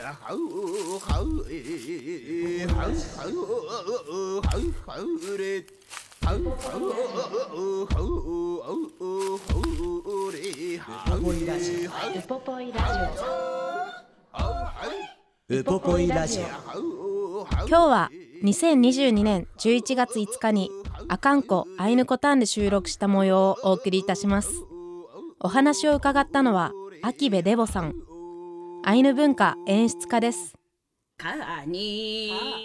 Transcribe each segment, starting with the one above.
やはうはうえはうはうはうはうれはうはうはうはうれはうウポポイラジウポポイラジオ今日は2022年11月5日に阿寒湖アイヌコタンで収録した模様をお送りいたしますお話を伺ったのは秋部デボさんアイヌ文化演出家です。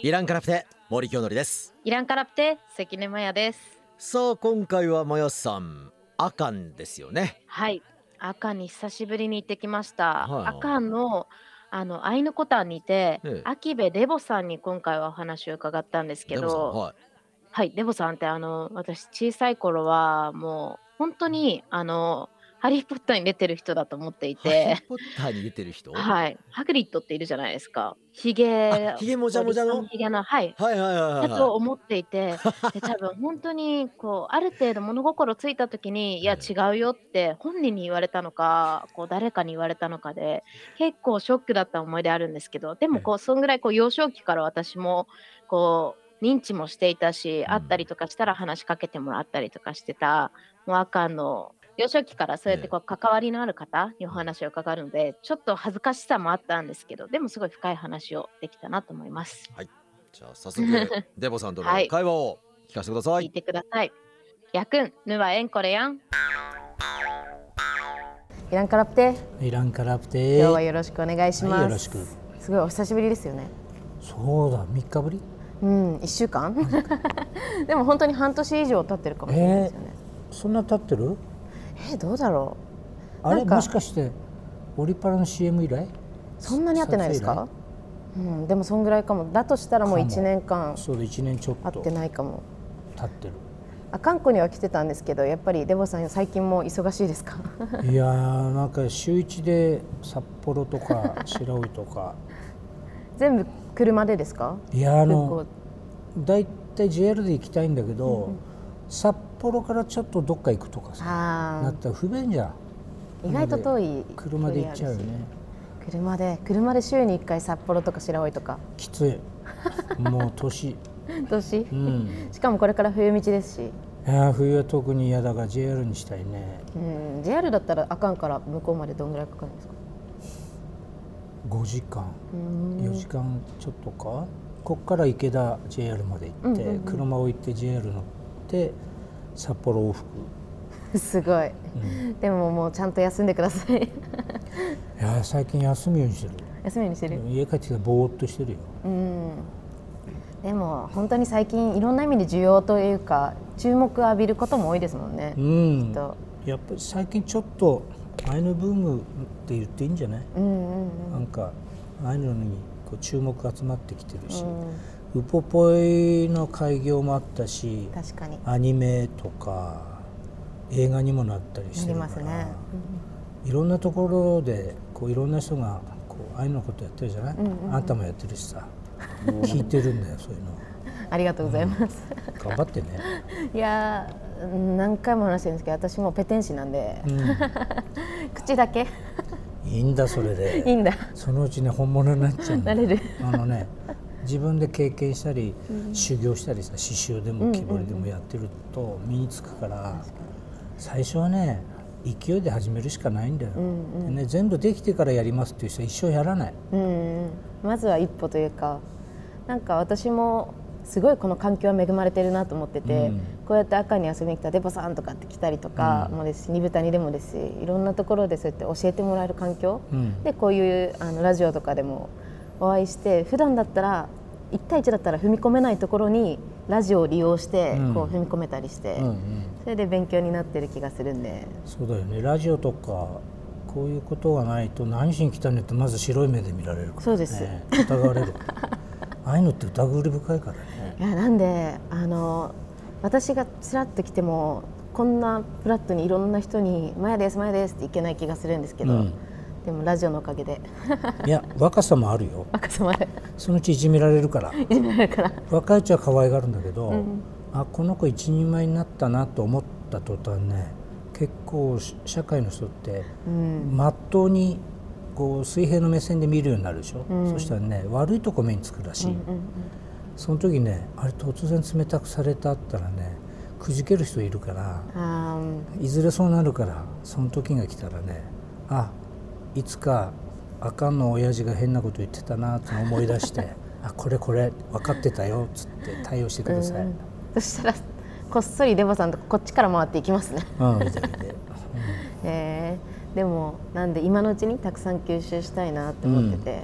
イランカラプテ森清則です。イランカラプテ関根麻也です。さあ今回はマヤさんアカンですよね。はい。阿寒に久しぶりに行ってきました、はい。はい阿寒のあのアイヌコタンにて、ええ。秋部デボさんに今回はお話を伺ったんですけデボさんどはい。はい、デボさんってあの私小さい頃はもう本当にあのハリー・ポッターに出てる人だと思っていハリーて、ポッターに出てる人？はい、ハグリッドっているじゃないですか。ヒゲあヒゲもじゃもじゃの？ヒゲのはい。はいはいはいはいだとは思っていて、で多分本当にこうある程度物心ついた時にいや違うよって本人に言われたのかこう誰かに言われたのかで結構ショックだった思い出あるんですけど。でもこうそんぐらいこう幼少期から私もこう認知もしていたし、ん。会ったりとかしたら話しかけてもらったりとかしてたもうあかんの幼少期からそうやってこう関わりのある方にお話を伺うのでちょっと恥ずかしさもあったんですけどでもすごい深い話をできたなと思います。いじゃあ早速 デボさんとのはい会話を聞かせてください聞いてください。やくん、ぬはえんこれやん。イランカラプテ、イランカラプテ今日はよろしくお願いします。はいよろしくすごいお久しぶりですよね。そうだ3日ぶり？うん、一週間？でも本当に半年以上経ってるかもしれないですよね。そんな経ってる？えーどうだろあれもしかしてオリパラの CM 以来？う。そんなに会ってないですか？うん、でもそんぐらいかも。だとしたらもうかも一年間そうだ1年ちょっと会ってないかも。経ってるあかんこには来てたんですけど、やっぱりデボさん最近も忙しいですか？いやーなんか週一で札幌とか 白老とか全部車でですか？いやあ空の港だいたい JR で行きたいんだけど、札幌からちょっとどっか行くとかさなあったら不便じゃん。あ、意外と遠い。車で行っちゃうよね。車で車で週に1回札幌とか白老とか。きつい。もう年。年？うん。しかもこれから冬道ですし、いやー冬は特に嫌だから JR にしたいね。うん、JR だったらあかんから向こうまでどんぐらいかかるんですか？5時間。うん。4時間ちょっとか。こっから池田 JR まで行って、うんうんうん。車置いて JR 乗って札幌往復、すごい。うん。でももうちゃんと休んでください。いやー最近休むようにしてる。休みにしてる？家帰ってきたらぼーっとしてるよ。うん。でも本当に最近いろんな意味で需要というか注目浴びることも多いですもんね。う、ん。きっと。やっぱり最近ちょっとアイヌブームって言っていいんじゃない、うんうんうん。なんかアイヌにこう注目集まってきてるし、うんウポポイの開業もあったし確かに。アニメとか映画にもなったりしてるから、ますね、いろんなところでこういろんな人がこうああいうのことやってるじゃない、うんうんうん。あんたもやってるしさ。聞いてるんだよそういうの。ありがとうございます、頑張ってね、いや何回も話してるんですけど私もうペテン師なんで、う 口だけ。ん、いいんだそれで。いいんだ。そのうちね本物になっちゃうなれる。あのね自分で経験したり、修行したりさ刺繍でも木彫りでもやってると身につくから、最初はね勢いで始めるしかないんだよ、でね、全部できてからやりますっていう人は一生やらない。うんうん。まずは一歩というかなんか私もすごいこの環境は恵まれてるなと思ってて、うん。こうやって赤に遊びに来たデポさんとかって来たりとかもですし、二豚にでもですしいろんなところでそうやって教えてもらえる環境、うん。でこういうあのラジオとかでもお会いして普段だったら1対1だったら踏み込めないところにラジオを利用してうん。こう踏み込めたりして、うんうん。それで勉強になってる気がするんで。そうだよね。ラジオとかここういうことがないと何しに来たねってまず白い目で見られるから、ね、そうです。疑われる。ああいうのって疑り深いからね。いやなんであの私がちらっと来てもこんなフラットにいろんな人に「マヤですマヤです」っていけない気がするんですけど、うんでもラジオのおかげで。いや若さもあるよ。若さまでそのうちいじめられるから。いじめられるから。若いうちは可愛がるんだけど、ん。あこの子一人前になったなと思った途端ね結構し社会の人ってうん。まっとうにこう水平の目線で見るようになるでしょ、うん。そしたらね悪いとこ目につくらしい、うんうんその時ねあれ突然冷たくされたったらねくじける人いるからいずれそうなるからその時が来たらねあいつかあかんの親父が変なこと言ってたなって思い出して あこれこれ分かってたよっつって対応してください、うん。そしたらこっそりデボさんとこっちから回っていきますね。うん、見て見てへーでもなんで今のうちにたくさん吸収したいなって思ってて、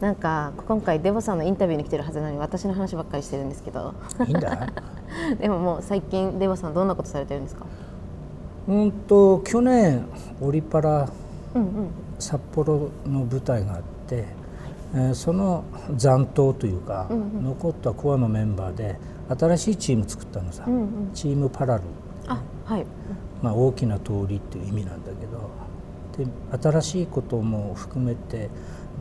なんか今回デボさんのインタビューに来てるはずなのに私の話ばっかりしてるんですけど。いいんだ。でももう最近デボさんどんなことされてるんですか？うんと去年オリパラうんうん札幌の舞台があって、えーその残党というか、うんうん。残ったコアのメンバーで新しいチーム作ったのさ、うんうん。チームパラル、あはい。まあ、大きな通りっていう意味なんだけど。で新しいことも含めて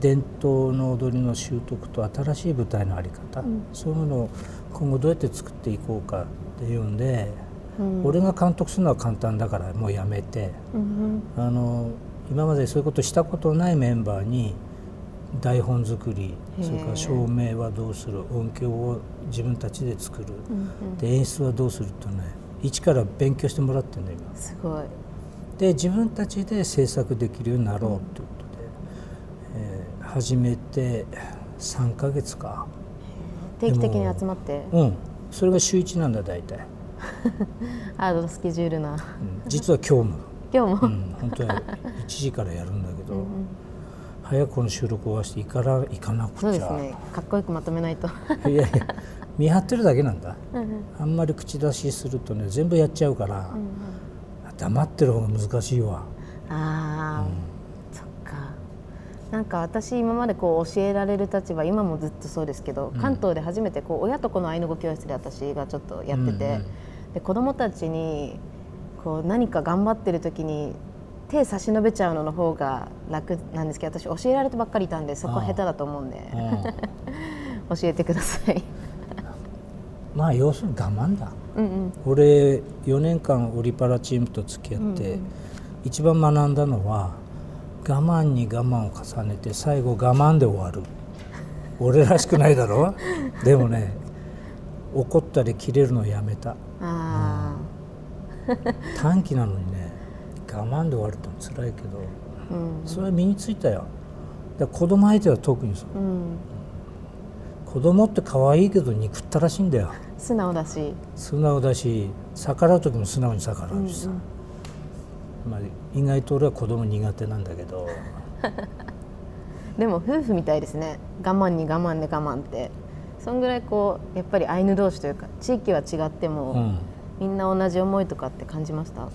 伝統の踊りの習得と新しい舞台の在り方、うん。そういうのを今後どうやって作っていこうかっていうんで、うん。俺が監督するのは簡単だからもうやめて。うん。あの今までそういうことしたことないメンバーに台本作りそれから照明はどうする音響を自分たちで作る。うんうん。で演出はどうするとね一から勉強してもらってるの今。すごい。で自分たちで制作できるようになろうということで、えー始めて3ヶ月か。定期的に集まって？うん。それが週1なんだ大体、ハードなスケジュールな。うん。実は今日も、今日も、うん、本当は1時からやるんだけど、うんうん。早くこの収録を終わして行から行かなくちゃ。そうですね。かっこよくまとめないと。いやいや見張ってるだけなんだ。うんうん。あんまり口出しするとね全部やっちゃうから、うんうん。黙ってる方が難しいわ、ああ、そっか。なんか私今までこう教えられる立場今もずっとそうですけど、うん。関東で初めてこう親と子のアイヌ語教室で私がちょっとやってて、うんうん。で子供たちにこう何か頑張ってる時に手差し伸べちゃうのの方が楽なんですけど私教えられてばっかりいたんでそこ下手だと思うんで。うん。教えてください。まあ要するに我慢だ。うんうん。俺4年間オリパラチームと付き合って、うんうん。一番学んだのは我慢に我慢を重ねて最後我慢で終わる。俺らしくないだろ？でもね怒ったり切れるのやめた。あ 短期なのにね我慢で終わると辛いけどーうん。それは身についたよ。で子供相手は特にそう。うん。子供って可愛いけど憎ったらしいんだよ。素直だし、素直だし逆らう時も素直に逆らうんううしさ、ん。まあ、意外と俺は子供苦手なんだけど。でも夫婦みたいですね。我慢に我慢で我慢って。そんぐらいこうやっぱりアイヌ同士というか地域は違っても、うんみんな同じ思いとかって感じました？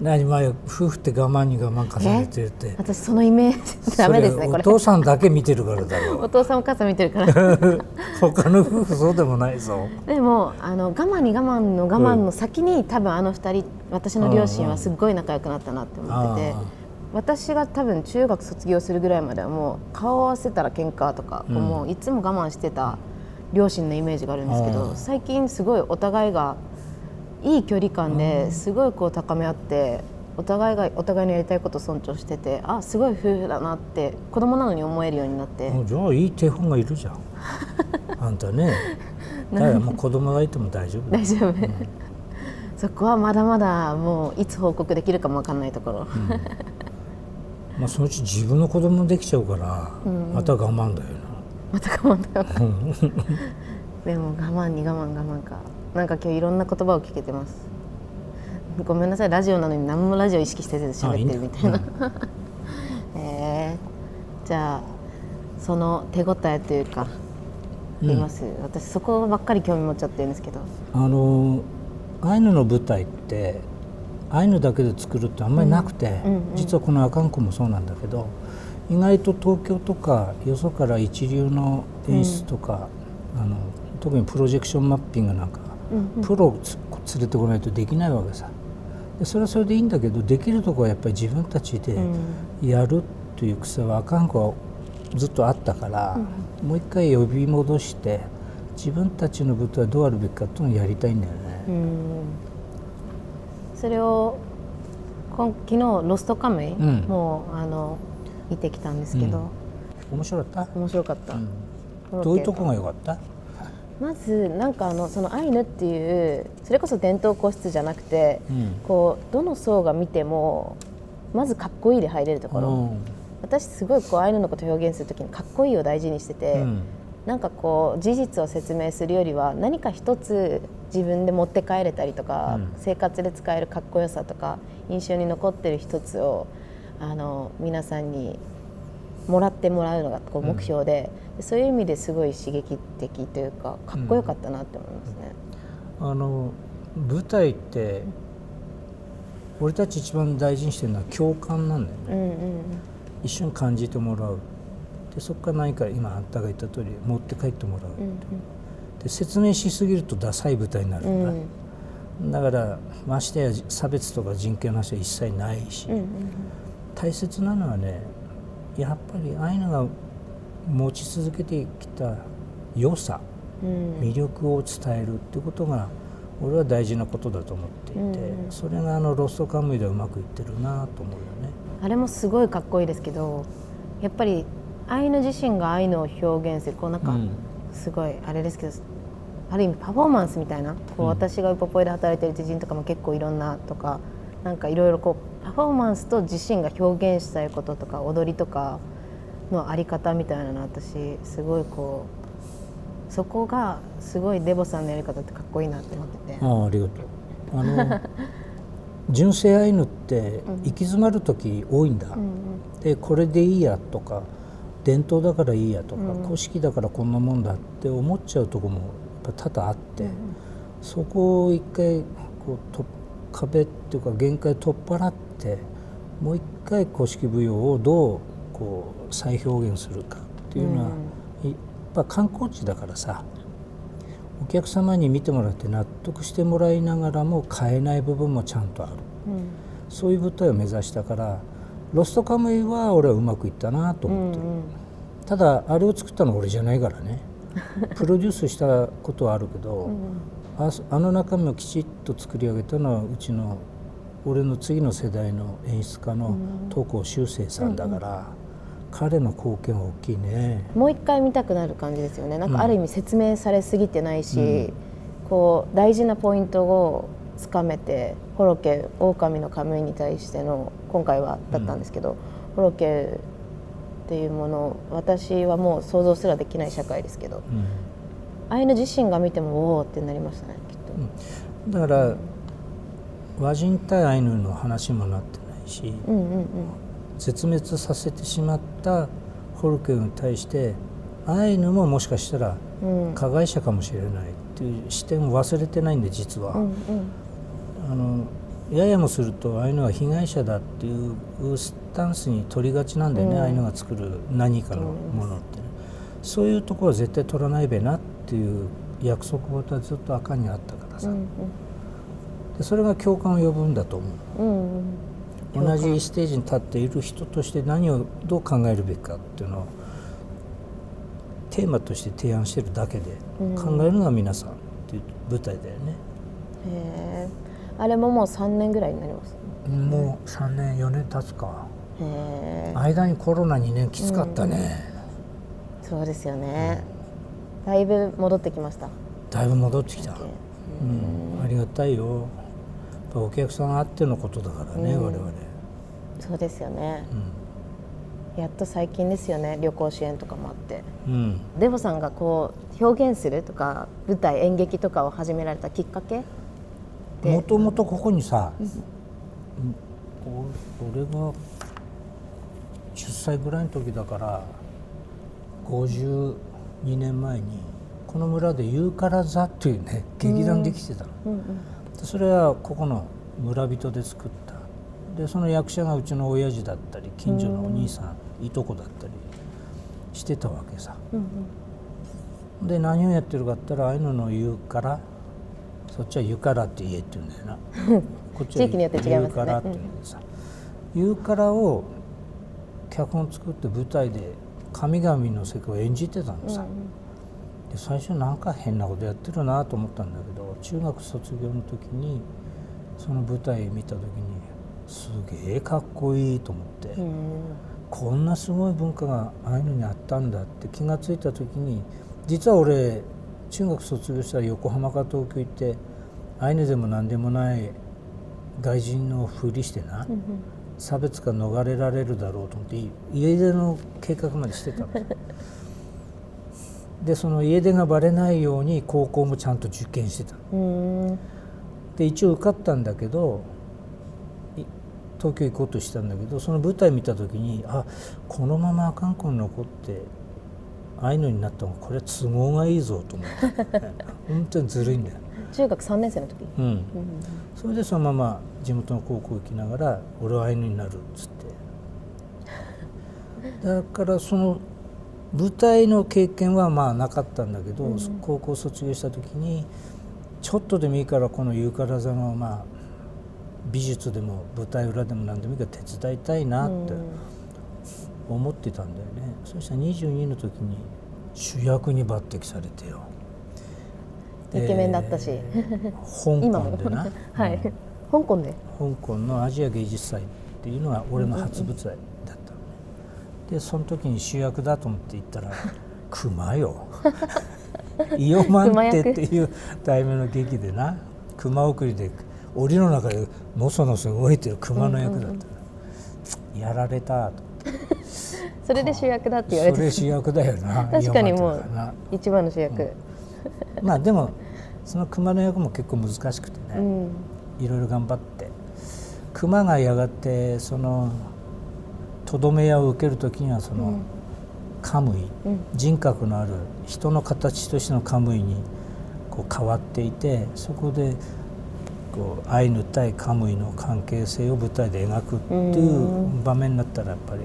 何前夫婦って我慢に我慢重ねてるって私そのイメージダメですねお父さんだけ見てるからだろお父さんお母さん見てるから。他の夫婦そうでもないぞ。でもあの我慢に我慢の我慢の先に、多分あの二人私の両親はすっごい仲良くなったなって思ってて、あ私が多分中学卒業するぐらいまではもう顔を合わせたら喧嘩とか、こううん。もういつも我慢してた両親のイメージがあるんですけど、うん最近すごいお互いがいい距離感ですごいこう高め合ってお互いがお互いのやりたいことを尊重しててあすごい夫婦だなって子供なのに思えるようになって、もうじゃあいい手本がいるじゃん。あんたね。だか。らもう子供がいても大丈夫だ大丈夫、そこはまだまだもういつ報告できるかもわかんないところ、まあそのうち自分の子供できちゃうから、うん。また我慢だよまた我慢だよ。でも我慢に我慢我慢かなんか今日いろんな言葉を聞けてます。ごめんなさい。ラジオなのに何もラジオ意識してて喋ってるみたいな。へ えじゃあその手応えというかうん。言います、私そこばっかり興味持っちゃってるんですけど。なあのアイヌの舞台ってアイヌだけで作るってあんまりなくて、うんうん実はこの「アカンコ」もそうなんだけど意外と東京とかよそから一流の演出とか、あの特にプロジェクションマッピングなんか、プロをつ連れてこないとできないわけさ。でそれはそれでいいんだけどできるとこはやっぱり自分たちでやるという癖はアカンコはずっとあったから、もう一回呼び戻して自分たちの舞台はどうあるべきかっていうのをやりたいんだよね。うん。それを今昨日ロストカムイん。もうあの見てきたんですけど、面白かった、面白かった、どういうとこが良かった？まずなんかあのそのアイヌっていうそれこそ伝統個室じゃなくて、うん。こうどの層が見てもまずかっこいいで入れるところ、私すごいこうアイヌのことを表現するときにかっこいいを大事にしてて、うん。なんかこう事実を説明するよりは何か一つ自分で持って帰れたりとか、うん。生活で使えるかっこよさとか印象に残ってる一つをあの皆さんにもらってもらうのがこう目標で,で、そういう意味ですごい刺激的というかかっこよかったなって思いますね。あの舞台って俺たち一番大事にしてるのは共感なんだよね、うんうん一緒に感じてもらう。でそこから何か今あんたが言った通り持って帰ってもらう、うんで説明しすぎるとダサい舞台になるうん。んだ、だからましてや差別とか人権の話は一切ないし、うんうん。大切なのはねやっぱりアイヌが持ち続けてきた良さうん。魅力を伝えるってことが俺は大事なことだと思っていて、うんそれがあのロストカムイではうまくいってるなと思うよね。あれもすごいかっこいいですけどやっぱりアイヌ自身がアイヌを表現するこうなんかうん。すごいあれですけどある意味パフォーマンスみたいなこう私がウポポイで働いてる知人とかも結構いろんなとかなんかいろいろこうパフォーマンスと自身が表現したいこととか踊りとかのあり方みたいなの私すごいこうそこがすごいデボさんのやり方ってかっこいいなって思ってて。ああありがとう。あの 純正アイヌって行き詰まる時多いんだ。でこれでいいやとか伝統だからいいやとか、古式だからこんなもんだって思っちゃうとこもやっぱ多々あって、そこを一回こうと壁っていうか限界取っ払ってもう一回古式舞踊をどうこう再表現するかっていうのは、やっぱ観光地だからさお客様に見てもらって納得してもらいながらも変えない部分もちゃんとある。そういう舞台を目指したからロストカムイは俺はうまくいったなと思ってる、ただあれを作ったのは俺じゃないからね。プロデュースしたことはあるけど、あそあの中身をきちっと作り上げたのはうちの俺の次の世代の演出家の東光修正さんだから、彼の貢献は大きいね。もう一回見たくなる感じですよね。なんかある意味説明されすぎてないし、こう大事なポイントをつかめてコロッケ狼のカムイに対しての今回はだったんですけど、コロッケっていうものを私はもう想像すらできない社会ですけど、アイヌ自身が見てもおおってなりましたねきっと。だから和人対アイヌの話もなってないし、うんうんうん。絶滅させてしまったホルケに対してアイヌももしかしたらうん。加害者かもしれないっていう視点を忘れてないんで実は、うんうん。あのややもするとアイヌは被害者だっていうスタンスに取りがちなんだよね、うん。アイヌが作る何かのものってね、そういうところは絶対取らないべなっていう約束事はずっと赤にあったからさ、でそれが共感を呼ぶんだと思う。うんうん。同じステージに立っている人として何をどう考えるべきかっていうのをテーマとして提案してるだけで、考えるのは皆さんっていう舞台だよね。へえあれももう3年ぐらいになりますもう3年4年経つか。間にコロナ2年きつかったね、そうですよね、だいぶ戻ってきました。だいぶ戻ってきた、うん、ありがたいよ。やっぱお客さんあってのことだからね、我々、そうですよね、やっと最近ですよね旅行支援とかもあって。うん、デボさんがこう表現するとか舞台演劇とかを始められたきっかけでもともとここにさ、うん。お俺が10歳ぐらいの時だから52年前にこの村でユーカラ座っていうね劇団できてたの、でそれはここの村人で作った。でその役者がうちの親父だったり近所のお兄さんいとこだったりしてたわけさ。で何をやってるかって言ったらああいうのの言うからそっちは「湯から」って言えって言うんだよな。こっちは地域によって違いますね。湯からって言うんでさ。湯からを脚本作って舞台で神々の世界を演じてたのさ、で最初なんか変なことやってるなと思ったんだけど中学卒業の時にその舞台見た時にすげえかっこいいと思って、うんこんなすごい文化がああいうのにあったんだって気が付いた時に実は俺中学卒業したら横浜から東京行ってアイヌでも何でもない外人のふりしてな、差別から逃れられるだろうと思って家出の計画までしてたのでその家出がバレないように高校もちゃんと受験してた。で一応受かったんだけどい東京行こうとしたんだけどその舞台見た時にあこのまま韓国に残ってああいうのになったのこれは都合がいいぞと思って。本当にずるいんだよ、中学3年生の時。うん、それでそのまま地元の高校行きながら俺はああいうのになるっつって。だからその舞台の経験はまあなかったんだけど、高校卒業した時にちょっとでもいいからこのユーカラ座のまあ美術でも舞台裏でも何でもいいから手伝いたいなって思ってたんだよね、そしたら22の時に主役に抜擢されてよイケメンだったし、香今も。港でな。はい、香港で。香港のアジア芸術祭っていうのが俺の初舞台だったのね、でその時に主役だと思って行ったら 熊よ。イオマンテっていう題名の劇でな熊送りで檻の中でのそのそ動いてる熊の役だった、やられたと それで主役だって言われてそれ主役だよな確かにもう一番の主役、まあでもその熊の役も結構難しくてね、うん。いろいろ頑張って熊がやがてそのとどめ屋を受ける時にはそのカムイ、人格のある人の形としてのカムイにこう変わっていてそこでこうアイヌ対カムイの関係性を舞台で描くっていう場面になったらやっぱり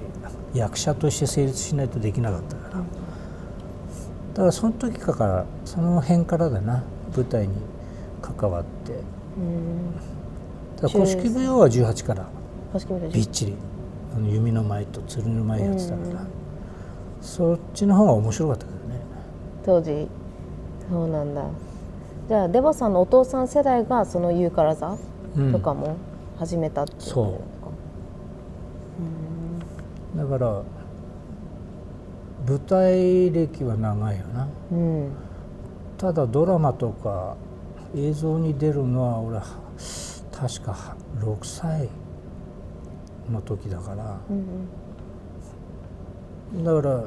役者として成立しないとできなかったから、だからその時からその辺からだな舞台に関わって。だから古式舞踊は18から。びっちり。あの弓の舞と剣の舞やってたから、そっちの方が面白かったけどね。当時。そうなんだ。じゃあデバさんのお父さん世代がそのユーカラ座うん。とかも始めたっていうことですか、だから舞台歴は長いよな。うんただドラマとか映像に出るのは俺は確か6歳の時だから、だから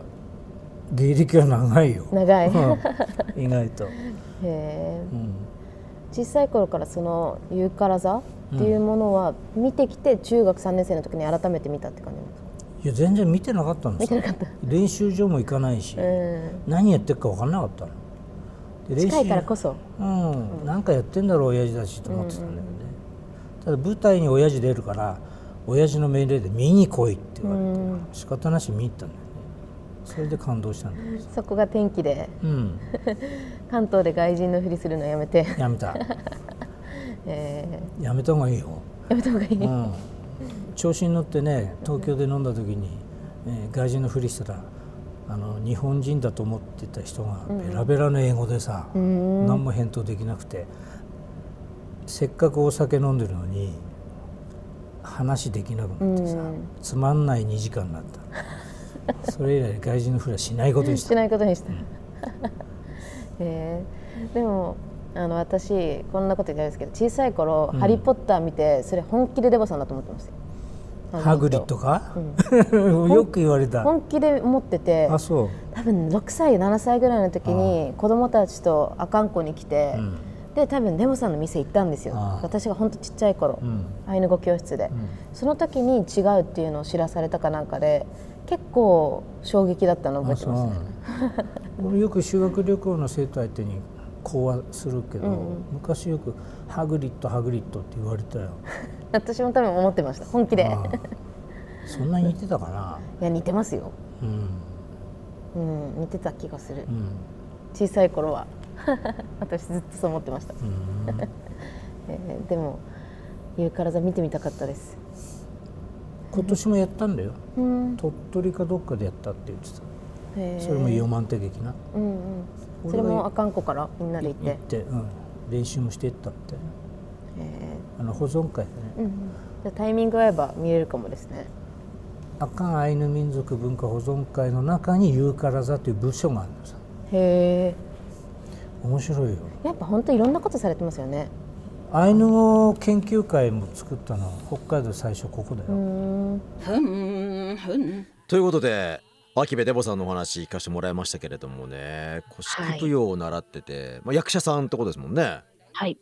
芸歴は長いよ。長い。うん。意外と、へえ。うん。小さい頃からそのユーカラ座っていうものは見てきて中学3年生の時に改めて見たって感じですか？いや全然見てなかったんですよ。練習場も行かないし、うん。何やってるか分かんなかったの近いからこそ。うん、なんかやってんだろう親父たちと思ってたんだけどね、ただ舞台に親父出るから親父の命令で見に来いって言われて、仕方なし見に行ったんだよね。それで感動したんだけどさそこが転機でうん。関東で外人のふりするのやめて、やめた。えやめた方がいいよ、ーやめた方がいい、うん、調子に乗ってね東京で飲んだ時に、えー外人のふりしたらあの日本人だと思ってた人がベラベラの英語でさ、何も返答できなくてせっかくお酒飲んでるのに話できなくなってさ、つまんない2時間になった。それ以来外人のふりはしないことにししたないことにした、え。ーでもあの私こんなこと言ったんですけど小さい頃、ハリー・ポッター見てそれ本気でデボさんだと思ってましたハグリッドか、よく言われた。本気で思っててあそう。多分6歳7歳ぐらいの時に子供たちと阿寒湖に来て、ん。で多分デモさんの店行ったんですよ。ああ。私が本当ちっちゃい頃、ん。アイヌ語教室で、その時に違うっていうのを知らされたかなんかで結構衝撃だったのを覚えてます。ね よく修学旅行の生徒相手に講話するけど、うんうん。昔よく「ハグリッドハグリッド」って言われたよ。私も多分思ってました。本気で。そんなに似てたかな？いや似てますよ。うん。うん似てた気がする。うん。小さい頃は。私ずっとそう思ってました、うん。えーでもゆうから座見てみたかったです。今年もやったんだよ。うん。鳥取かどっかでやったって言ってた。それもイオマンテ劇な。うんうんそれもあかんこからみんなで行って。行って、うん、練習もしていったって。へあの保存会でね。ーうんうん。じゃあタイミング合えば見れるかもですね。阿寒アイヌ民族文化保存会の中にユーカラ座という部署があるのさ。へ面白いよ。えやっぱ本当いろんなことされてますよね。アイヌ語研究会も作ったのは北海道最初ここだよ、うーん。ふんふん。ということで秋部デボさんのお話聞かせてもらいましたけれどもね古式舞踊を習ってて、まあ、役者さんってことですもんね。はい。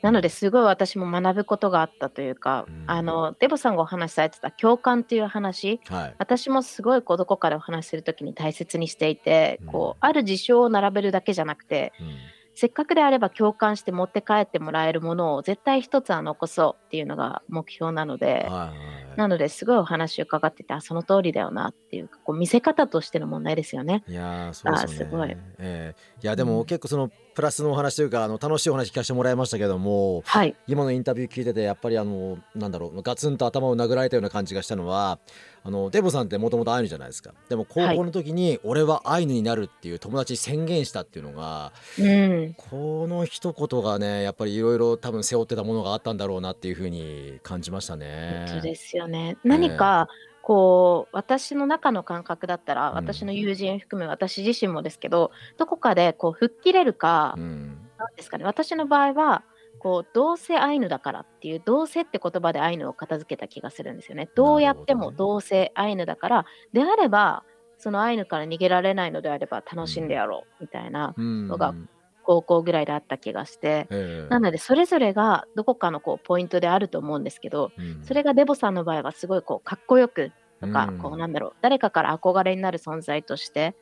なのですごい私も学ぶことがあったというか、うん。あのデボさんがお話しされてた共感っていう話はい、私もすごいこうどこかでお話しするときに大切にしていて、うん。こうある事象を並べるだけじゃなくてうんせっかくであれば共感して持って帰ってもらえるものを絶対一つは残そうっていうのが目標なので、はいはいなのですごいお話を伺っててあその通りだよなっていうかこう見せ方としての問題ですよね。いやーそうですよね。あすごいえーいやでもうん結構そのプラスのお話というかあの楽しいお話聞かせてもらいましたけどもはい、今のインタビュー聞いててやっぱりあのなんだろうガツンと頭を殴られたような感じがしたのはあのデボさんってもともとアイヌじゃないですか。でも高校の時に俺はアイヌになるっていう友達に宣言したっていうのがうん、この一言がねやっぱりいろいろ多分背負ってたものがあったんだろうなっていうふうに感じましたね。本当ですよね。何かこう私の中の感覚だったら、うん。私の友人含め私自身もですけどどこかでこう吹っ切れるか、うん。なんですかね。私の場合はこうどうせアイヌだからっていうどうせって言葉でアイヌを片付けた気がするんですよね。どうやってもどどうせアイヌだからであればそのアイヌから逃げられないのであれば楽しんでやろうみたいなうん。のが高校ぐらいであった気がして、ええ。なのでそれぞれがどこかのこうポイントであると思うんですけど、うん。それがデボさんの場合はすごいこうかっこよくとか、うん。こうなんだろう誰かから憧れになる存在として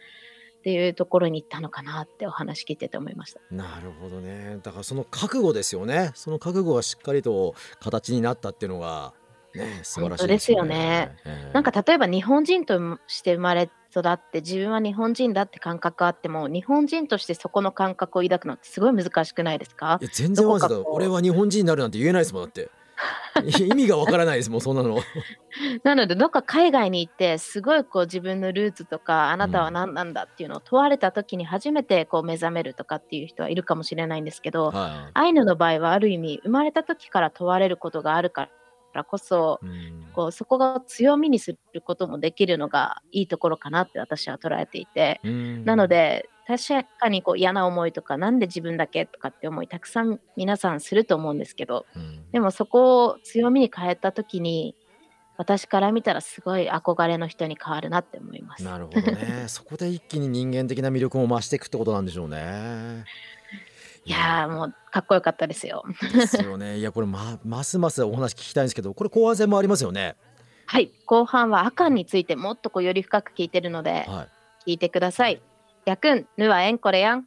っていうところに行ったのかなってお話聞いてて思いました。なるほどね。だからその覚悟ですよね。その覚悟がしっかりと形になったっていうのがね素晴らしいですすよね。ええ。なんか例えば日本人として生まれ育って自分は日本人だって感覚あっても日本人としてそこの感覚を抱くのってすごい難しくないですか？いや全然わかんない。ですどこかこう。俺は日本人になるなんて言えないですもんだって意味がわからないですもん。そんなのなのでどっか海外に行ってすごいこう自分のルーツとかあなたは何なんだっていうのを問われた時に初めてこう目覚めるとかっていう人はいるかもしれないんですけど、はアイヌの場合はある意味生まれた時から問われることがあるからこそい、うんこうそこが強みにすることもできるのがいいところかなって私は捉えていて、うんなので確かにこう嫌な思いとかなんで自分だけとかって思いたくさん皆さんすると思うんですけどうんでもそこを強みに変えた時に私から見たらすごい憧れの人に変わるなって思います。なるほどねそこで一気に人間的な魅力も増していくってことなんでしょうね。いやーもうかっこよかったですよ。ですよねいやこれまますますお話聞きたいんですけどこれ後半戦もありますよね。はい後半はアカンについてもっとこうより深く聞いてるのではい聞いてください。やくんぬはえんこれやん。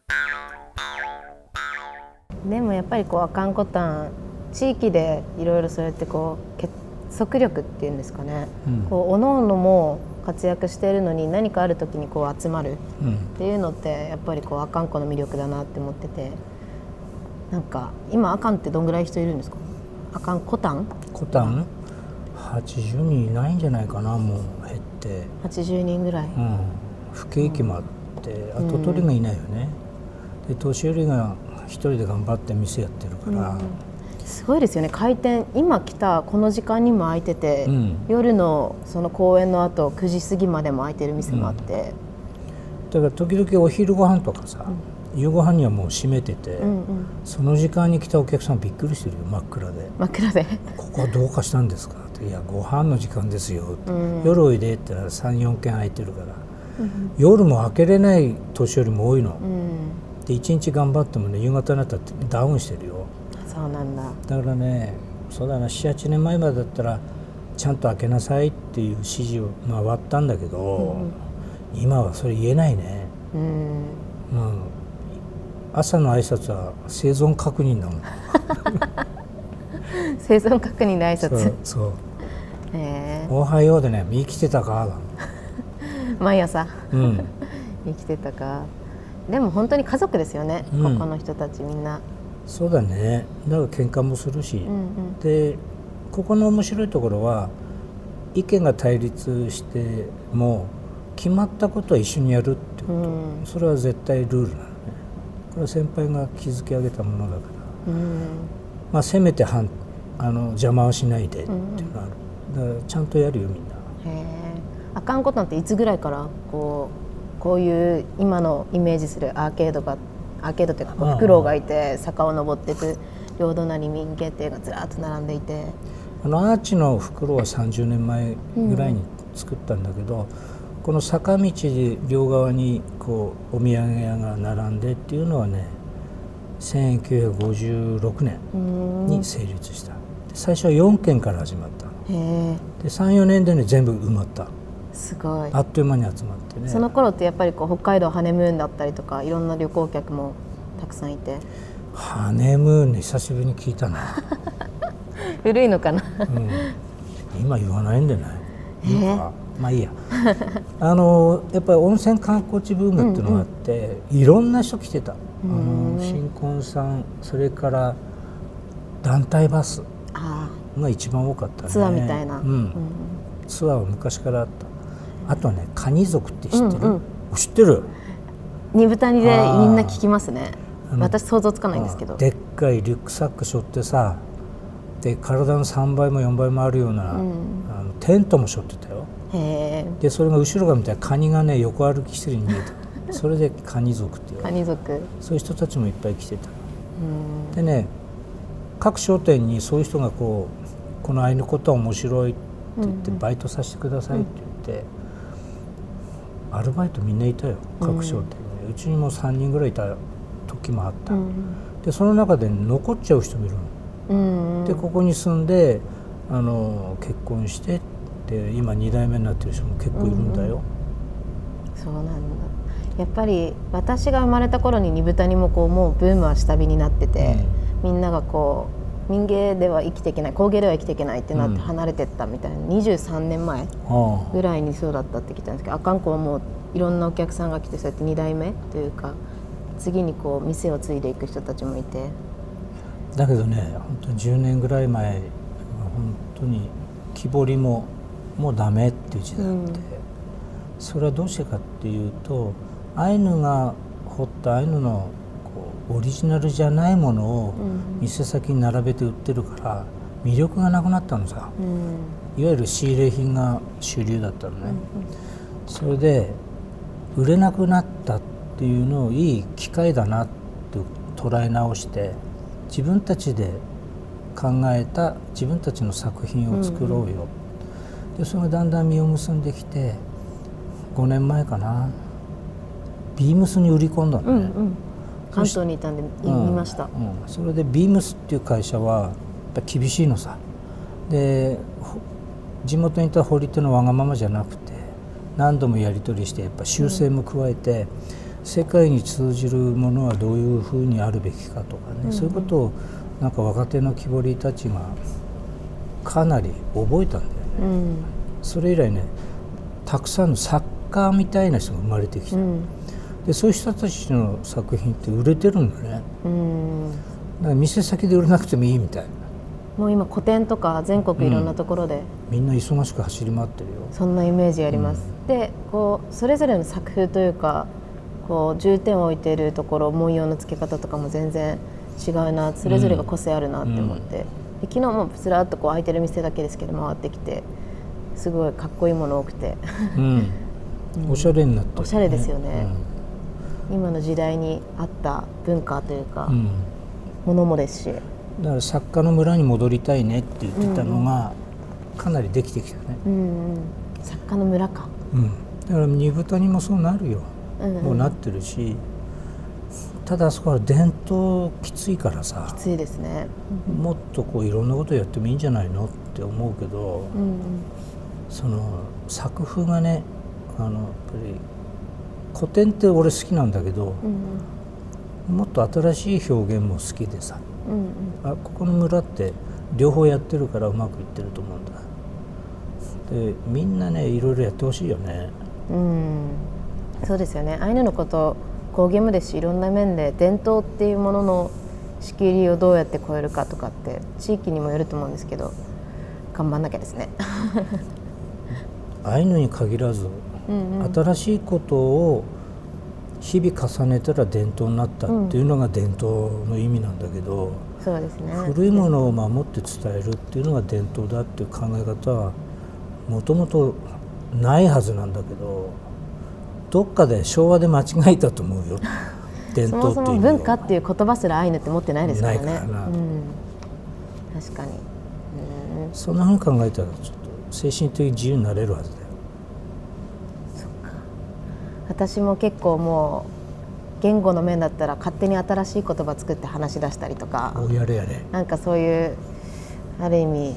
でもやっぱりこうあかんこたん地域でいろいろそうやってこう結束力っていうんですかね、うんこう各々も活躍しているのに何かある時にこう集まるうんっていうのってやっぱりこうあかんこの魅力だなって思っててなんか今あかんってどんぐらい人いるんですか？あかんこたんコタン？80人いないんじゃないかなもう減って、80人ぐらい。うん、不景気もあってあと鳥がいないよね、で年寄りが一人で頑張って店やってるから、すごいですよね。開店今来たこの時間にも空いてて、うん。夜のその公演の後9時過ぎまでも空いてる店もあって、だから時々お昼ご飯とかさ、夕ご飯にはもう閉めてて、うんうん。その時間に来たお客さんびっくりしてるよ真っ暗で。真っ暗で「ここはどうかしたんですか?」って「いやご飯の時間ですよ」って、うん。夜おいで」って言ったら34軒空いてるから、夜も開けれない年寄りも多いの、うん。で一日頑張ってもね夕方になったらダウンしてるよ。そうなんだ。だからねそうだな78年前までだったらちゃんと開けなさいっていう指示を回ったんだけど、今はそれ言えないね、うん。まあ、朝の挨拶は生存確認だもん生存確認で挨拶。そうへおはようでね生きてたかー毎朝。うん。生きてたか。でも本当に家族ですよね、うん。ここの人たちみんな。そうだね。だから喧嘩もするし、うんうん。でここの面白いところは意見が対立しても決まったことは一緒にやるってこと、うん。それは絶対ルールなの。ねこれは先輩が築き上げたものだから、うん。まあ、せめて反あの邪魔はしないでっていうのがある、だからちゃんとやるよみんな。へえ。あかんことなんていつぐらいからこうこういう今のイメージするアーケードがアーケードというかフクロウがいて坂を登っていく両隣民家庭がずらっと並んでいて。あのアーチの袋は30年前ぐらいに作ったんだけど、この坂道で両側にこうお土産屋が並んでっていうのはね1956年うん。に成立した、で最初は4軒から始まったで34年でね全部埋まった。すごい。あっという間に集まってね。その頃ってやっぱりこう北海道ハネムーンだったりとかいろんな旅行客もたくさんいて。ハネムーンね久しぶりに聞いたな、古いのかな。うん、今言わないんでないまあいいやあのやっぱり温泉観光地ブームっていうのがあって、いろんな人来てた。あの新婚さんそれから団体バスあが一番多かったね。ツアーみたいな。うん。うん。ツアーは昔からあった。あとはねカニ族って知ってる、うんうん。知ってる？二豚にでみんな聞きますね。私想像つかないんですけど。でっかいリュックサック背負ってさで体の3倍も4倍もあるような、うん。あのテントも背負ってたよでそれが後ろが見たらカニがね横歩きしてるように見えた。それでカニ族っていうカニ族。そういう人たちもいっぱい来てた。うん。でね各商店にそういう人がこうこのアイヌことは面白いって言ってバイトさせてくださいって言って、アルバイトみんないたよ各商店に、うちにも3人ぐらいいた時もあった、うん。でその中で残っちゃう人もいるの、うんでここに住んであの結婚してで今2代目になってる人も結構いるんだよ、そうなんだ。やっぱり私が生まれた頃に二豚にもこうもうブームは下火になってて、みんながこう民芸では生きていけない工芸では生きていけないってなってうん。離れてったみたいな、23年前あぐらいにそうだったって聞いたんですけどあかんこはもういろんなお客さんが来てそうやって2代目というか次にこう店を継いでいく人たちもいて。あだけどね本当に10年ぐらい前は本当に木彫りももうダメっていう時代あって、うん。それはどうしてかっていうとアイヌが彫ったアイヌのオリジナルじゃないものを店先に並べて売ってるから魅力がなくなったのさ。うん。いわゆる仕入れ品が主流だったのね、それで売れなくなったっていうのをいい機会だなって捉え直して自分たちで考えた自分たちの作品を作ろうよ、でそれがだんだん実を結んできて5年前かな。ビームスに売り込んだのね、うんうん。関東にいたんで見ました、うんそれでビームスっていう会社はやっぱ厳しいのさ。でほ地元にいた堀っていうのはわがままじゃなくて何度もやり取りしてやっぱ修正も加えて、世界に通じるものはどういうふうにあるべきかとかね、そういうことをなんか若手の木彫りたちがかなり覚えたんだよね。うん。それ以来ねたくさんの作家みたいな人が生まれてきた、うん。でそういう人たちの作品って売れてるんだね。うん。だから店先で売れなくてもいいみたい。なもう今個展とか全国いろんなところで。みんな忙しく走り回ってるよ。そんなイメージあります、でこうそれぞれの作風というかこう重点を置いているところ文様の付け方とかも全然違うなそれぞれが個性あるなって思って、で昨日もずらっとこう空いてる店だけですけど回ってきてすごいかっこいいもの多くて。うん、おしゃれになってる、おしゃれですよね。今の時代に合った文化というか、うん。うんものもですし。だから作家の村に戻りたいねって言ってたのが、かなりできてきたね、うんうん。作家の村か、うん、だから二豚にもそうなるよ、うんうん。もうなってるしただあそこは伝統きついからさきついですね。もっとこういろんなことやってもいいんじゃないのって思うけど、うんうん。その作風がねあのやっぱり古典って俺好きなんだけど、うん。もっと新しい表現も好きでさうんうん。あここの村って両方やってるからうまくいってると思うんだ。でみんなねいろいろやってほしいよね。うん。そうですよね。アイヌのこと工芸もですしいろんな面で伝統っていうものの仕切りをどうやって超えるかとかって地域にもよると思うんですけど頑張んなきゃですね。アイヌに限らずうんうん新しいことを日々重ねたら伝統になったっていうのが伝統の意味なんだけど、そうですね。古いものを守って伝えるっていうのが伝統だっていう考え方はもともとないはずなんだけどどっかで昭和で間違えたと思うよ。伝 そもそ統っていう意味をも文化っていう言葉すらアイヌって持ってないですからね。ないからな。うん、確かに。うん。そんなふうに考えたらちょっと精神的に自由になれるはずだよ。私も結構もう言語の面だったら勝手に新しい言葉作って話し出したりとか。おやれやれ。なんかそういうある意味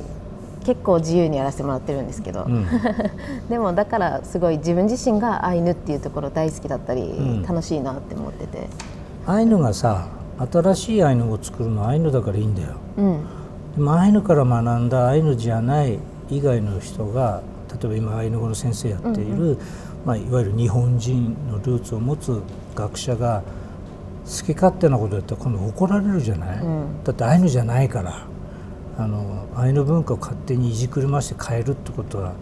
結構自由にやらせてもらってるんですけど、うん。でもだからすごい自分自身がアイヌっていうところ大好きだったり、ん。楽しいなって思ってて、アイヌがさ新しいアイヌを作るのはアイヌだからいいんだよ。うん。でもアイヌから学んだアイヌじゃない以外の人が例えば今アイヌ語の先生やっている、まあ、いわゆる日本人のルーツを持つ学者が好き勝手なことやったら今度怒られるじゃない、ん。だってアイヌじゃないからあのアイヌ文化を勝手にいじくり回して変えるってことは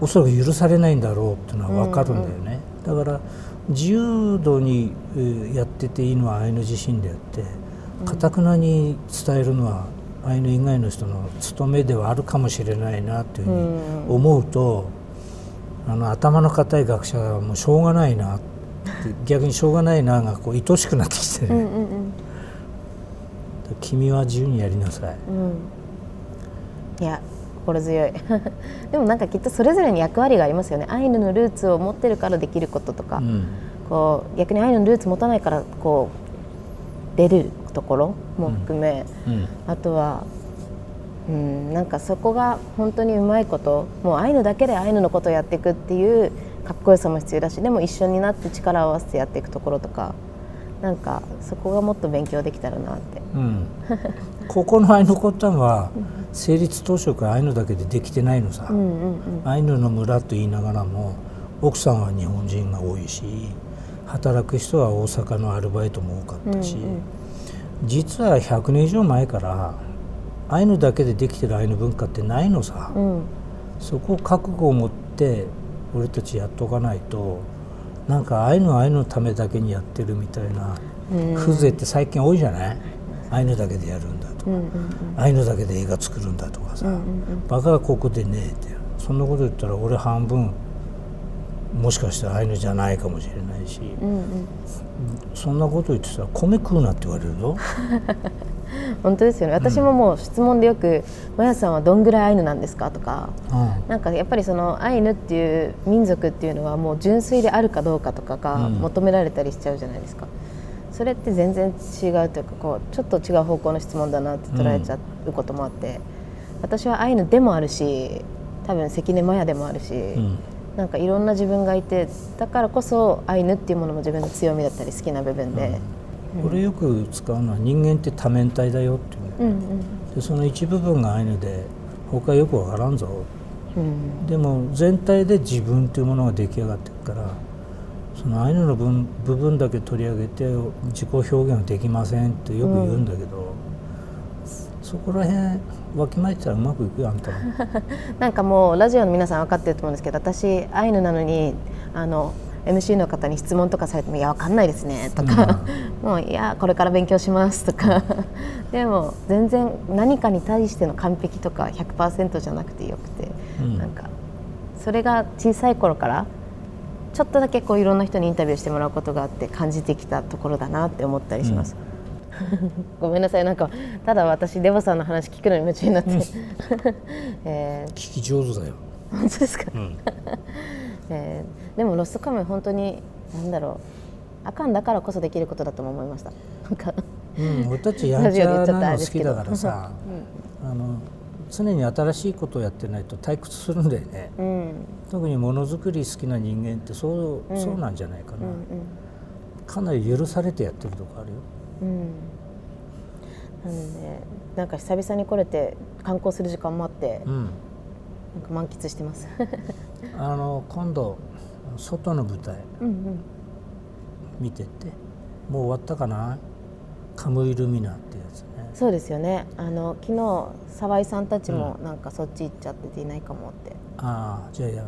おそらく許されないんだろうっていうのは分かるんだよね、だから自由度にえーやってていいのはアイヌ自身であってかたくなに伝えるのはアイヌ以外の人の務めではあるかもしれないなっていうふうに思うと、あの頭の固い学者はもうしょうがないなって 逆にしょうがないながこう愛しくなってきてね、うんうん君は自由にやりなさい。うんうんいや心強い。でもなんかきっとそれぞれに役割がありますよね。アイヌのルーツを持ってるからできることとか、うん。こう逆にアイヌのルーツ持たないからこう出るところも含め、うん。あとはうんなんかそこが本当にうまいこともうアイヌだけでアイヌのことをやっていくっていうかっこよさも必要だしでも一緒になって力を合わせてやっていくところとかなんかそこがもっと勉強できたらなって。うん、ここのアイヌコタンは成立当初からアイヌだけでできてないのさ、うんうんうん。アイヌの村と言いながらも奥さんは日本人が多いし働く人は大阪のアルバイトも多かったし、うんうん。実は100年以上前からアイヌだけでできてるアイヌ文化ってないのさ、うん。そこを覚悟を持って俺たちやっとかないとなんかアイヌはアイヌのためだけにやってるみたいな。うん。風情って最近多いじゃない？アイヌだけでやるんだとか、うんうんアイヌだけで映画作るんだとかさ、うんうんバカがここでねえってそんなこと言ったら俺半分もしかしたらアイヌじゃないかもしれないし、うんうん。そんなこと言ってたら米食うなって言われるぞ。本当ですよね。私ももう質問でよく「もやさんはどんぐらいアイヌなんですか?」とかうん。なんかやっぱりそのアイヌっていう民族っていうのはもう純粋であるかどうかとかがうん。求められたりしちゃうじゃないですか、それって全然違うというかこうちょっと違う方向の質問だなって捉えちゃうこともあって、私はアイヌでもあるし多分関根マヤでもあるし、うん。なんかいろんな自分がいてだからこそアイヌっていうものも自分の強みだったり好きな部分で、俺よく使うのは人間って多面体だよっていう。うんうん。でその一部分がアイヌで他よくわからんぞ。うん。でも全体で自分というものが出来上がっていくからそのアイヌの分部分だけ取り上げて自己表現はできませんってよく言うんだけど、そこら辺わきまえてたらうまくいくよあんたも。なんかもうラジオの皆さん分かってると思うんですけど私アイヌなのにあの MC の方に質問とかされても「いや分かんないですね」とか「もういやこれから勉強します」とか。でも全然何かに対しての完璧とか100%じゃなくてよくて、うん。なんかそれが小さい頃からちょっとだけこういろんな人にインタビューしてもらうことがあって感じてきたところだなって思ったりします。ごめんなさい。なんかただ私デボさんの話聞くのに夢中になって、えー。聞き上手だよ。本当ですか、んえーでもロストカム本当に何だろうあかんだからこそできることだとも思いました。なんかうん、俺たちやんちゃなの好きだからさ、あの常に新しいことをやってないと退屈するんだよね。うん。特にものづくり好きな人間ってそう,、そうなんじゃないかな、うんかなり許されてやってるとこあるよ。うん。なんでなんか久々に来れて観光する時間もあって、うん。なんか満喫してますあの今度外の舞台うんうん。見てってもう終わったかな？カムイルミナってやつね。そうですよね。あの昨日沢井さんたちもなんかそっち行っちゃってていないかもって、ああじゃあいや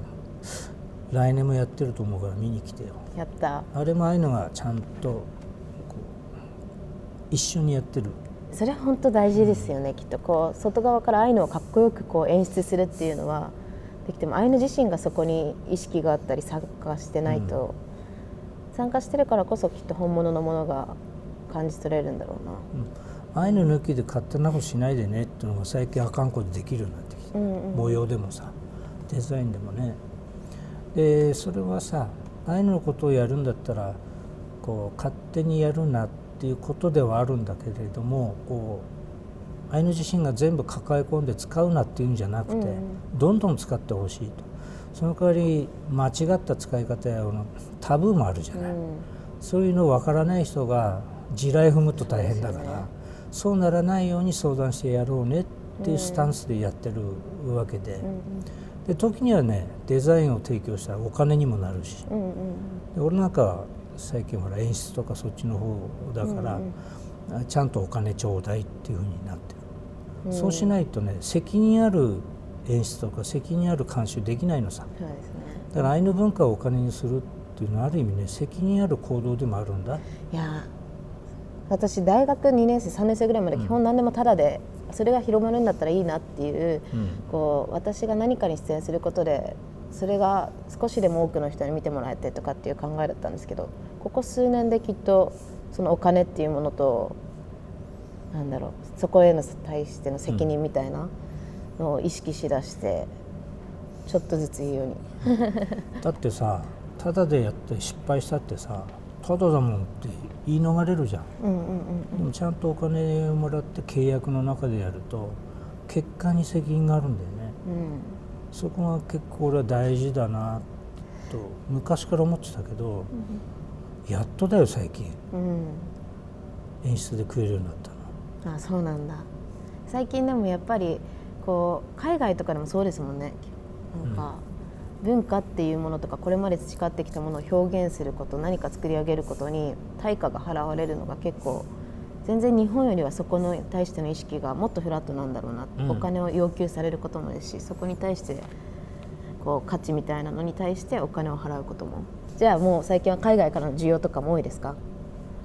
来年もやってると思うから見に来てよ。やった。あれもああいうのがちゃんと一緒にやってる。それは本当大事ですよね、きっと。こう外側からアイヌをかっこよくこう演出するっていうのはできてもアイヌ自身がそこに意識があったり参加してないと、参加してるからこそきっと本物のものが感じ取れるんだろうな。ああいうの抜きで勝手なことしないでねっていうのが最近あかんことできるようになってきて、うんうん模様でもさデザインでもね。でそれはさああいうのことをやるんだったらこう勝手にやるなっていうことではあるんだけれどもこうアイヌ自身が全部抱え込んで使うなっていうんじゃなくて、うん。うんどんどん使ってほしいと。その代わり間違った使い方やタブーもあるじゃない、うん。そういうの分からない人が地雷踏むと大変だからそう,、ならないように相談してやろうねっていうスタンスでやってるわけで,、で時にはねデザインを提供したらお金にもなるし。うんうんで俺なんかは最近ほら演出とかそっちの方だから、あちゃんとお金ちょうだいっていうふうになってる、そうしないとね責任ある演出とか責任ある監修できないのさ。ね。だからアイヌ文化をお金にするっていうのはある意味ね責任ある行動でもあるんだ。いや私大学2年生3年生ぐらいまで基本何でもタダで、それが広まるんだったらいいなっていう,、こう私が何かに出演することでそれが少しでも多くの人に見てもらえてとかっていう考えだったんですけどここ数年できっとそのお金っていうものとなんだろう。そこへの対しての責任みたいなのを意識しだして、ちょっとずつ言うように。だってさただでやって失敗したってさただだもんって言い逃れるじゃん。うんちゃんとお金をもらって契約の中でやると結果に責任があるんだよね。うん。そこが結構俺は大事だなと昔から思ってたけど、やっとだよ最近。うん。演出で食えるようになったのあそうなんだ。最近でもやっぱりこう海外とかでもそうですもんね。なんか、文化っていうものとかこれまで培ってきたものを表現すること何か作り上げることに対価が払われるのが結構全然日本よりはそこに対しての意識がもっとフラットなんだろうな、うん。お金を要求されることもですしそこに対してこう価値みたいなのに対してお金を払うことも。じゃあもう最近は海外からの需要とかも多いですか？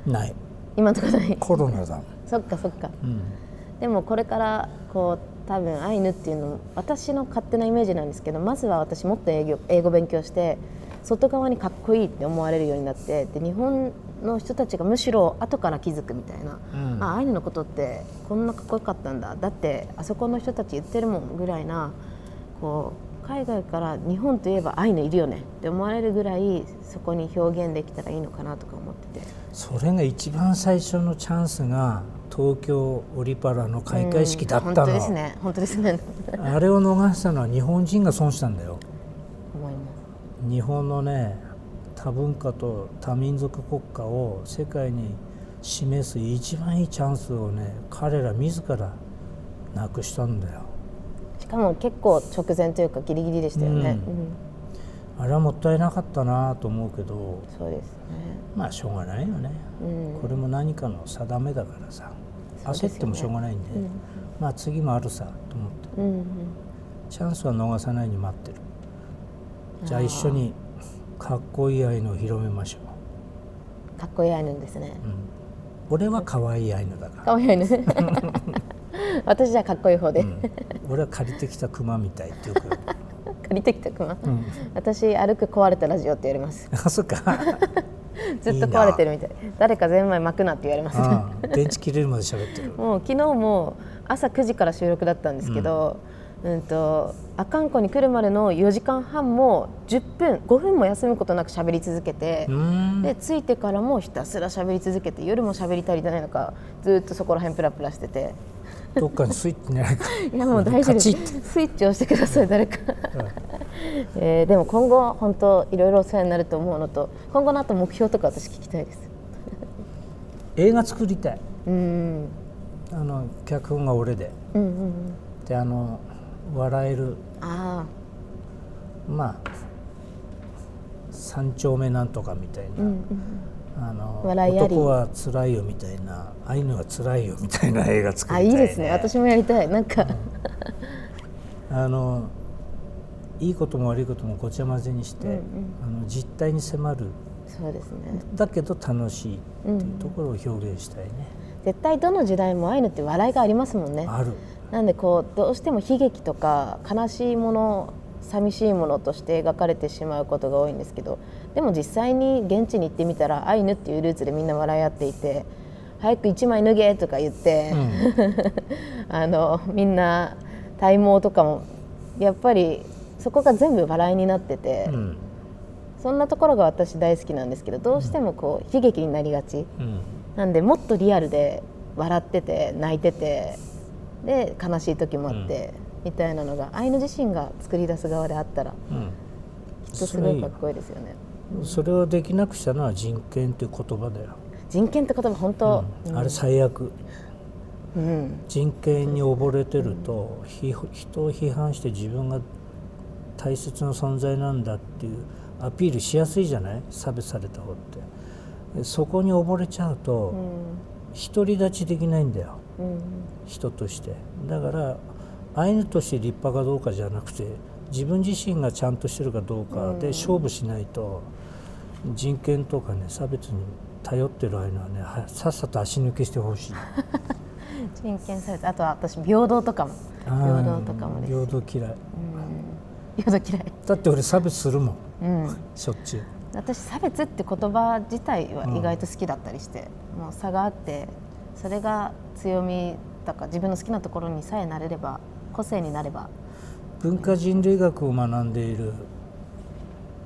ない。今のところない。コロナだそっかそっか。うん。でもこれからこう多分アイヌっていうのも私の勝手なイメージなんですけどまずは私もっと英語英語勉強して外側にかっこいいって思われるようになってで日本の人たちがむしろ後から気づくみたいな、うん。あアイヌのことってこんなかっこよかったんだ。だってあそこの人たち言ってるもんぐらいなこう海外から日本といえばアイヌいるよね。って思われるぐらいそこに表現できたらいいのかなとか思ってて。それが一番最初のチャンスが東京オリパラの開会式だったうんの、本当ですね。本当ですね。あれを逃したのは日本人が損したんだよ。思います。日本のね多文化と多民族国家を世界に示す一番いいチャンスをね彼ら自らなくしたんだよ。しかも結構直前というかギリギリでしたよね。うん。うんあれはもったいなかったなと思うけどそうですね。まあしょうがないよね、うん。これも何かの定めだからさ。ね。焦ってもしょうがないんで、うん。まあ次もあるさと思って。うんうん。チャンスは逃さないに待ってる。じゃあ一緒にかっこいいアイヌを広めましょかっこいいアイヌですね。う、うん、俺は可愛いアイヌだから。かわいいアイヌ。私じゃあかっこいい方で、うん、俺は借りてきたクマみたいっていう。か、借りてきたクマ。うん、私歩く壊れたラジオって言われます。あそっか ずっと壊れてるみたい。誰か全枚巻くなって言われます。ああ電池切れるまで喋ってる もう昨日も朝9時から収録だったんですけど、うん、と阿寒湖に来るまでの4時間半も10分5分も休むことなく喋り続けて、で着いてからもひたすら喋り続けて夜も喋り足りてないのかずっとそこら辺プラプラしててどっかにスイッチないか。いやもう大丈夫。ですスイッチ押してください誰か、えーでも今後本当いろいろお世話になると思うのと今後のあと目標とか私聞きたいです。映画作りたい。うんあの脚本が俺で。うんうんうん。であの笑える。あまあ三丁目なんとかみたいな、あうんうんあの笑いあり。男は辛いよみたいなアイヌは辛いよみたいな映画作りたい、ね、あいいですね。私もやりたい。なんか、あのいいことも悪いこともごちゃ混ぜにして、うんうん。あの実態に迫る。そうですね。だけど楽しいっていうところを表現したいね、絶対どの時代もアイヌって笑いがありますもんね。ある。なんでこうどうしても悲劇とか悲しいもの寂しいものとして描かれてしまうことが多いんですけどでも実際に現地に行ってみたらアイヌっていうルーツでみんな笑い合っていて早く一枚脱げとか言って、あのみんな体毛とかもやっぱりそこが全部笑いになってて、うん。そんなところが私大好きなんですけどどうしてもこう悲劇になりがち。うん。なんでもっとリアルで笑ってて泣いててで悲しい時もあって、みたいなのがアイヌ自身が作り出す側であったらうん。きっとすごいかっこいいですよね。それをできなくしたのは人権という言葉だよ、人権って言葉本当、あれ最悪。うん人権に溺れてると、ひ人を批判して自分が大切な存在なんだっていうアピールしやすいじゃない？差別された方って。でそこに溺れちゃうと、独り立ちできないんだよ。うん。人として。だからアイヌとして立派かどうかじゃなくて自分自身がちゃんとしてるかどうかで勝負しないと人権とかね差別に頼ってるアイヌはねはさっさと足抜けしてほしい。人権差別。あとは私平等とかも。平等とかも平等嫌い。平等嫌い、だって俺差別するもん。うん、しょっちゅう。私差別って言葉自体は意外と好きだったりして、もう差があってそれが強みとか自分の好きなところにさえなれれば個性になれば文化人類学を学んでいる、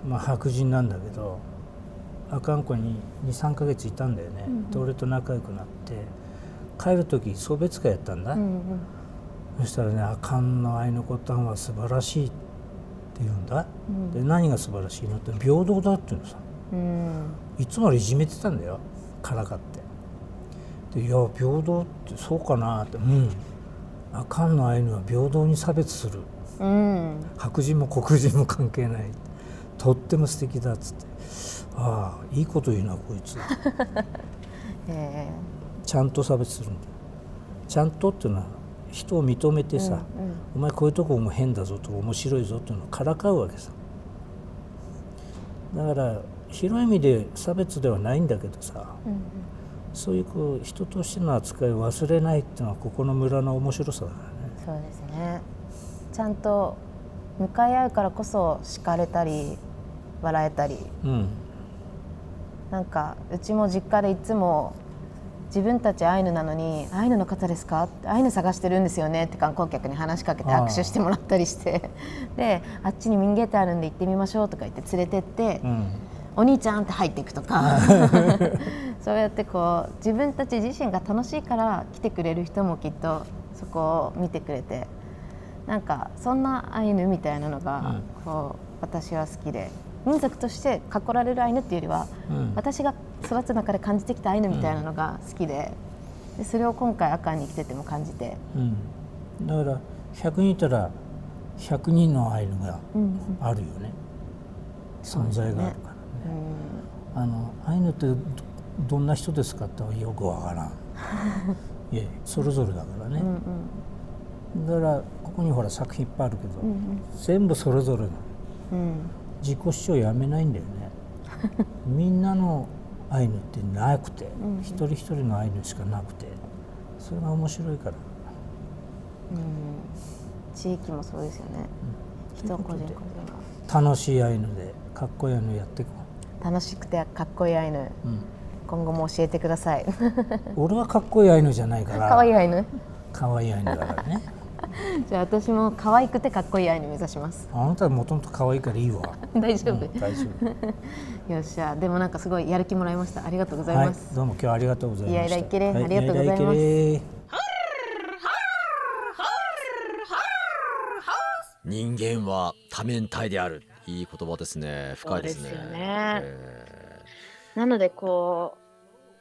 まあ、白人なんだけど阿寒湖に23ヶ月いたんだよね、で俺と仲良くなって帰る時送別会やったんだ、うんうん。そしたらね「阿寒のアイヌコタンは素晴らしい」って言うんだ、で何が素晴らしいのって平等だっていうのさ。うん。いつも俺いじめてたんだよ。からかって。で「いや平等ってそうかな」って「うん。阿寒のアイヌは平等に差別する」うん。白人も黒人も関係ない。とっても素敵だっつって。ああいいこと言うなこいつ。えちゃんと差別するんだ。よちゃんとっていうのは人を認めてさ、お前こういうとこも変だぞとか面白いぞっていうのをからかうわけさ。だから広い意味で差別ではないんだけどさ、そういうこう人としての扱いを忘れないっていうのはここの村の面白さだからね。ーそうですねちゃんと向かい合うからこそ叱れたり笑えたり。うん。なんかうちも実家でいつも自分たちアイヌなのに「アイヌの方ですか?」って「アイヌ探してるんですよね」って観光客に話しかけて握手してもらったりして。で「あっちに民芸店あるんで行ってみましょう」とか言って連れてってうん「お兄ちゃん」って入っていくとか。そうやってこう自分たち自身が楽しいから来てくれる人もきっとそこを見てくれてなんかそんなアイヌみたいなのがこう私は好きで民族として囲られるアイヌっていうよりはうん。私が育つ中で感じてきたアイヌみたいなのが好きででそれを今回赤に来てても感じて、うん、だから100人いたら100人のアイヌがうん。あるよね、存在があるからね。あのアイヌってどどんな人ですかってよくわからん。いやそれぞれだからね、だからここにほら作品いっぱいあるけど、全部それぞれのうん。自己主張やめないんだよね。みんなのアイヌってなくて、一人一人のアイヌしかなくてそれが面白いから。地域もそうですよね、人個人個人楽しいアイヌでかっこいいアイヌやっていこが楽しくてかっこいいアイヌ、う、うん、今後も教えてください。俺はかっこいいアイヌじゃないから。可愛いアイヌ可愛いアイヌだからねじゃあ私も可愛くてかっこいいアイヌ目指します。あなたはもともと可愛いからいいわ。大丈夫、うん大丈夫。よっしゃ。でもなんかすごいやる気もらいました。ありがとうございはいます、どうも今日はありがとうございました。いやいけれ。はありがとうございます。人間は多面体である。いい言葉ですね。深いですね。ね。えなのでこう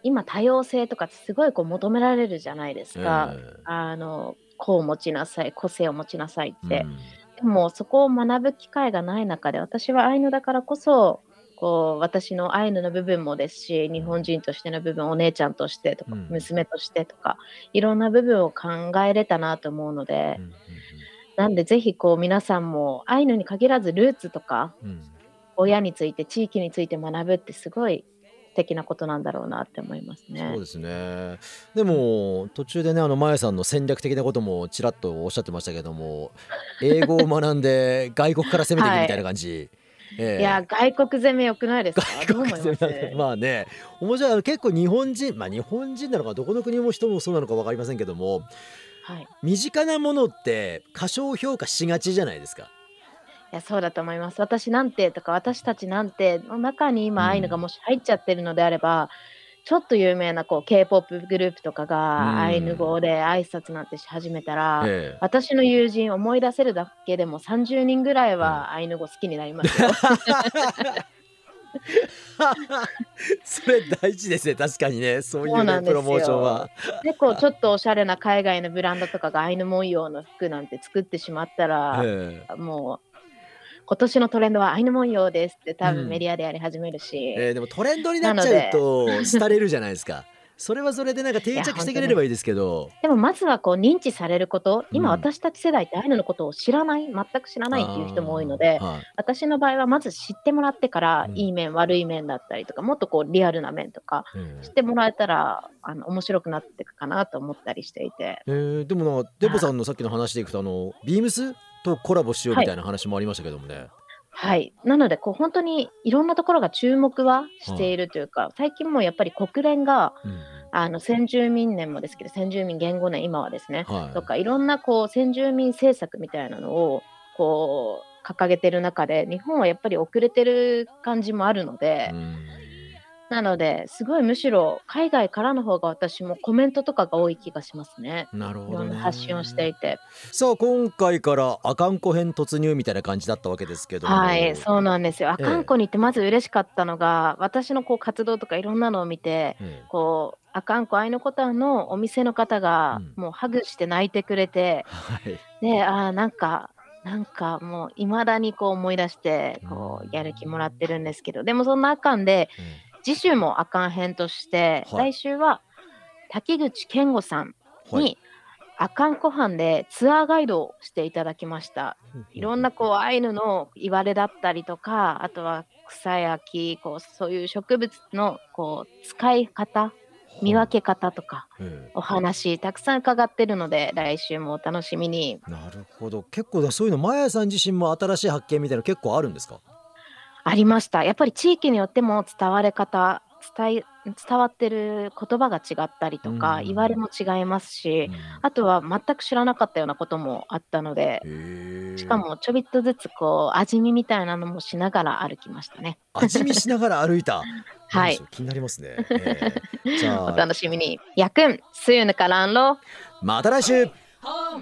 今多様性とかってすごいこう求められるじゃないですか。ええ。あのこう持ちなさい個性を持ちなさいって、うん。でもそこを学ぶ機会がない中で私はアイヌだからこそこう私のアイヌの部分もですし日本人としての部分お姉ちゃんとしてとか、うん。娘としてとかいろんな部分を考えれたなと思うので、うんなんでぜひこう皆さんもアイヌに限らずルーツとか親について地域について学ぶってすごい素敵なことなんだろうなって思いますね。そう。ですね。でも途中でねあのまやさんの戦略的なこともちらっとおっしゃってましたけども英語を学んで 外国から攻めていくみたいな感じ、ええ。いや外国攻め良くないですか？外国まあね。面白い結構日本人まあ日本人なのかどこの国も人もそうなのか分かりませんけどもはい。身近なものって過小評価しがちじゃないですか。いやそうだと思います。私なんてとか私たちなんての中に今うん。アイヌがもし入っちゃってるのであれば、ちょっと有名なこう K-POP グループとかうん。がアイヌ語で挨拶なんてし始めたら、ええ。私の友人思い出せるだけでも30人ぐらいはアイヌ語好きになりますよ。それ大事ですね。確かにね。そういそううなんですよ。ねプロモーションは。結構ちょっとおしゃれな海外のブランドとかがアイヌ文様の服なんて作ってしまったら、ええ。もう今年のトレンドはアイヌ文様ですって多うん。分メディアでやり始めるし。えーでもトレンドになっちゃうと廃れるじゃないですか。それはそれでなんか定着してくれればいいですけど。でもまずはこう認知されること、今うん。私たち世代ってアイヌのことを知らない、全く知らないっていう人も多いのではい。私の場合はまず知ってもらってから、うん。いい面、悪い面だったりとか、もっとこうリアルな面とか、うん。知ってもらえたらあの面白くなっていくかなと思ったりしていて、えーでもなデポさんのさっきの話でいくとあのビームスとコラボしようみたいな話もありましたけどもね。はい、なのでこう本当にいろんなところが注目はしているというか、最近もやっぱり国連がうんあの先住民年もですけど、先住民言語年、今はですね、はい。とかいろんなこう先住民政策みたいなのをこう掲げてる中で日本はやっぱり遅れてる感じもあるので、うんなのですごいむしろ海外からの方が私もコメントとかが多い気がしますね。いろんなるほどね。な発信をしていて。さあ今回から阿寒湖編突入みたいな感じだったわけですけども。はい、そうなんですよ。あええかんこに行ってまず嬉しかったのが、私のこう活動とかいろんなのを見て、えこう、あかんこアイヌコタンのお店の方がうんもうハグして泣いてくれて、はい。で、あーなんか、なんかもういまだにこう思い出して、こうんうやる気もらってるんですけど、でもそんなあかんで、次週もあかん編として、はい。来週は滝口健吾さんはい。に、あかん湖畔でツアーガイドをしていただきました。いろんなこうアイヌの言われだったりとか、あとは草や木、こうそういう植物のこう使い方、見分け方とか、ええ。お話たくさん伺ってるので、来週もお楽しみに。なるほど。結構だそういうのマヤさん自身も新しい発見みたいなの結構あるんですか？ありました。やっぱり地域によっても伝われ方、伝え伝わってる言葉が違ったりとか、うん。言われも違いますし、うん。あとは全く知らなかったようなこともあったので、しかもちょびっとずつこう味見みたいなのもしながら歩きましたね。味見しながら歩いた。はい。気になりますね、ええ。じゃ おあ楽しみに。やくん、すゆぬからんろ。また来週。Oh